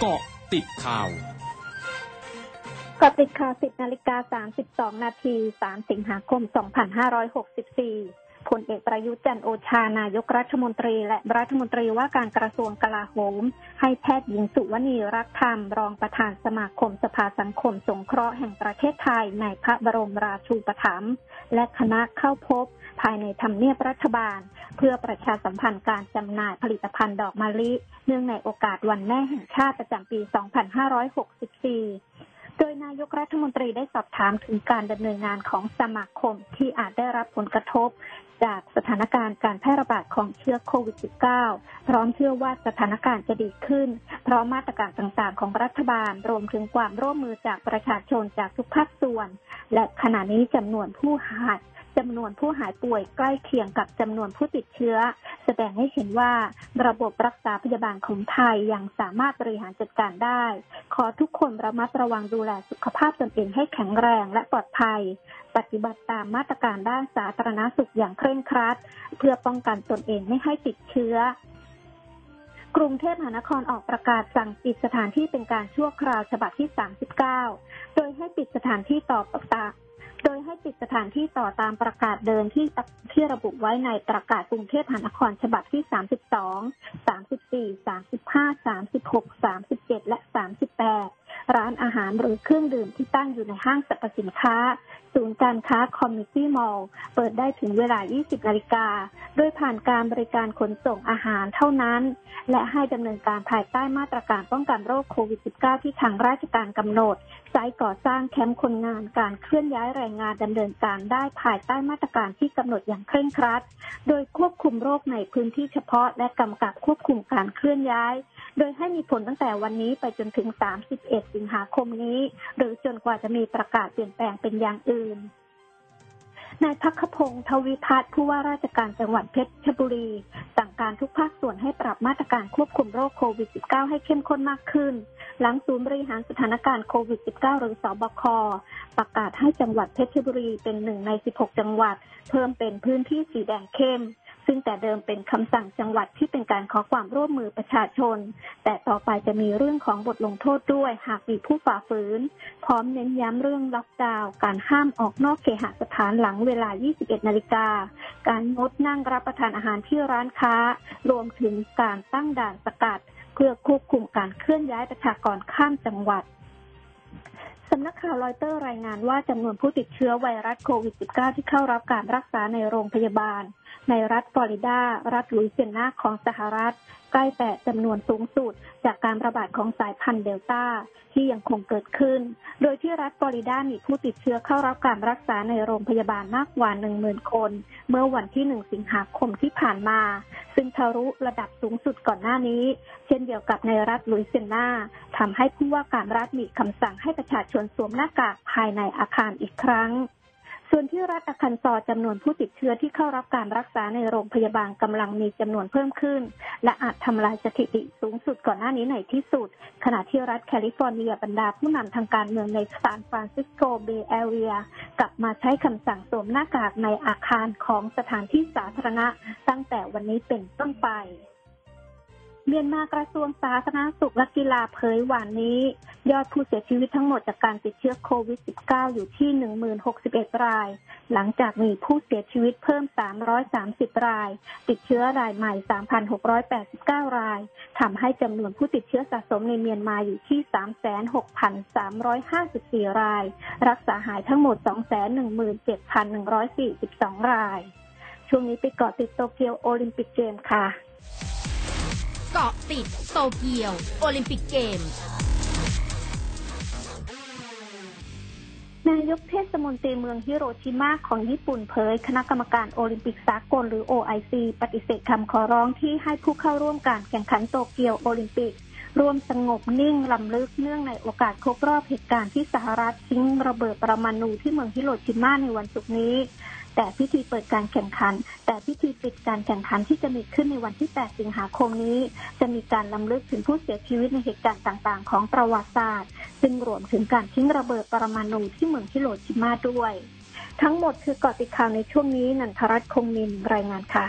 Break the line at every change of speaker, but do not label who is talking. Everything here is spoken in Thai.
เกาะติดข่าว
กาะติดข่าว 10 นาฬิกา 32 นาที 3 สิงหาคม 2564 ผลเอกประยุทธ์จันโอชานายกรัฐมนตรี และรัฐมนตรีว่าการกระทรวงกลาโหม ให้แพทย์หญิงสุวรรณีรักธรรม รองประธานสมาคมสภาสังคมสงเคราะห์แห่งประเทศไทยในพระบรมราชูปถัมภ์และคณะเข้าพบ ภายในทำเนียบรัฐบาล เพื่อประชาสัมพันธ์การจำหน่ายผลิตภัณฑ์ดอกมะลิ เนื่องในโอกาสวันแม่แห่งชาติประจำปี 2564 โดยนายกรัฐมนตรีได้สอบถามถึงการดำเนินงานของสมาคมที่อาจได้รับผลกระทบ จากสถานการณ์การแพร่ระบาดของเชื้อโควิด -19 พร้อมเชื่อว่าสถานการณ์จะดีขึ้น เพราะมาตรการต่างๆ ของรัฐบาลรวมถึงความร่วมมือจากประชาชนจากทุกภาคส่วน และขณะนี้จำนวนผู้หาย จำนวนผู้หายป่วยใกล้เคียงกับจำนวนผู้ติดเชื้อ แสดงให้เห็นว่าระบบรักษาพยาบาลของไทยยังสามารถบริหารจัดการได้ ขอทุกคนระมัดระวังดูแลสุขภาพตนเองให้แข็งแรงและปลอดภัย ปฏิบัติตามมาตรการด้านสาธารณสุขอย่างเคร่งครัด เพื่อป้องกันตนเองไม่ให้ติดเชื้อกรุงเทพมหานครออกประกาศสั่งปิดสถานที่เป็นการชั่วคราวฉบับที่ 39 โดยให้ปิดสถานที่ต่อตา โดยให้ปิดสถานที่ต่อตามประกาศเดิมที่ที่ระบุไว้ในประกาศกรุงเทพมหานครฉบับที่ 32 34 35 36 37 และ 38 ร้านอาหารหรือเครื่องดื่มที่ตั้งอยู่ในห้างสรรพสินค้า ศูนย์การค้าคอมมูนิตี้มอลล์เปิดได้ถึงเวลา 20 นาฬิกา โดยผ่านการบริการขนส่งอาหารเท่านั้น และให้ดำเนินการภายใต้มาตรการป้องกันโรคโควิด -19 ที่ทางราชการกำหนดไซต์ก่อสร้างแคมป์คนงานการเคลื่อนย้ายแรงงานดำเนินการได้ภายใต้มาตรการที่กำหนดอย่างเคร่งครัด โดยควบคุมโรคในพื้นที่เฉพาะและกำกับควบคุมการเคลื่อนย้าย โดยให้มีผลตั้งแต่วันนี้ไปจนถึง 31 สิงหาคมนี้ หรือจนกว่าจะมีประกาศเปลี่ยนแปลงเป็นอย่างอื่นนายพักขพงศ์ทวีพัฒน์ผู้ว่าราชการจังหวัดเพชรบุรี สั่งการทุกภาคส่วนให้ปรับมาตรการควบคุมโรคโควิด -19 ให้เข้มข้นมากขึ้น หลังศูนย์บริหารสถานการณ์โควิด -19 หรือสบค ประกาศให้จังหวัดเพชรบุรีเป็นหนึ่งใน 16 จังหวัด เพิ่มเป็นพื้นที่สีแดงเข้ม ซึ่งแต่เดิมเป็นคำสั่งจังหวัดที่เป็นการขอความร่วมมือประชาชน แต่ต่อไปจะมีเรื่องของบทลงโทษด้วยหากมีผู้ฝ่าฝืน พร้อมเน้นย้ำเรื่องล็อกดาวน์การห้ามออกนอกเคหสถานหลังเวลา 21 นาฬิกา การงดนั่งรับประทานอาหารที่ร้านค้า รวมถึงการตั้งด่านสกัด เพื่อควบคุมการเคลื่อนย้ายประชากรข้ามจังหวัดสำนักข่าวรอยเตอร์รายงานว่าจำนวนผู้ติดเชื้อไวรัสโควิด -19 ที่เข้ารับการรักษาในโรงพยาบาล ในรัฐฟลอริดา รัฐลุยเซียนาของสหรัฐ ใกล้แต่จำนวนสูงสุด จากการระบาดของสายพันธุ์เดลต้าที่ยังคงเกิดขึ้น โดยที่รัฐฟลอริดามีผู้ติดเชื้อเข้ารับการรักษาในโรงพยาบาลมากกว่า 10,000 คน เมื่อวันที่ 1 สิงหาคมที่ผ่านมา ซึ่งทะลุระดับสูงสุดก่อนหน้านี้ เช่นเดียวกับในรัฐลุยเซียนาทำให้ผู้ว่าการรัฐมีคำสั่งให้ประชาชนสวมหน้ากากภายในอาคารอีกครั้ง ส่วนที่รัฐอาคันซอจำนวนผู้ติดเชื้อที่เข้ารับการรักษาในโรงพยาบาลกำลังมีจำนวนเพิ่มขึ้น และอาจทำลายสถิติสูงสุดก่อนหน้านี้ในที่สุด ขณะที่รัฐแคลิฟอร์เนียบรรดาผู้นำทางการเมืองในซานฟรานซิสโกเบย์แอเรียกลับมาใช้คำสั่งสวมหน้ากากในอาคารของสถานที่สาธารณะ ตั้งแต่วันนี้เป็นต้นไป เมียนมากระทรวงสาธารณสุขและกีฬาเผยวันนี้ ยอดผู้เสียชีวิตทั้งหมดจากการติดเชื้อโควิด -19 อยู่ที่ 1061 ราย หลังจากมีผู้เสียชีวิตเพิ่ม 330 ราย ติดเชื้อรายใหม่ 3,689 รายทำให้จำนวนผู้ติดเชื้อสะสมในเมียนมาอยู่ที่ 36,354 ราย รักษาหายทั้งหมด 217,142 ราย ช่วงนี้ไปเกาะติดโตเกียวโอลิมปิกเกมค่ะ
เกาะติดโตเกียว โอลิมปิกเกม
นายกเทศมนตรีเมืองฮิโรชิมาของญี่ปุ่นเผย คณะกรรมการโอลิมปิกสากลหรือ OIC ปฏิเสธคำขอร้องที่ให้ผู้เข้าร่วมการแข่งขันโตเกียวโอลิมปิกร่วมสงบนิ่งรำลึกเนื่องในโอกาสครบรอบเหตุการณ์ที่สหรัฐทิ้งระเบิดปรมาณูที่เมืองฮิโรชิมาในวันศุกร์นี้ แต่พิธีเปิดการแข่งขัน แต่พิธีปิดการแข่งขันที่จะมีขึ้นในวันที่ 8 สิงหาคมนี้ จะมีการลำลึกถึงผู้เสียชีวิตในเหตุการณ์ต่างๆ ของประวัติศาสตร์ ซึ่งรวมถึงการทิ้งระเบิดปรมาณูที่เมืองฮิโรชิมาด้วย ทั้งหมดคือเกาะติดข่าวในช่วงนี้นันทรัตน์คงมินรายงานค่ะ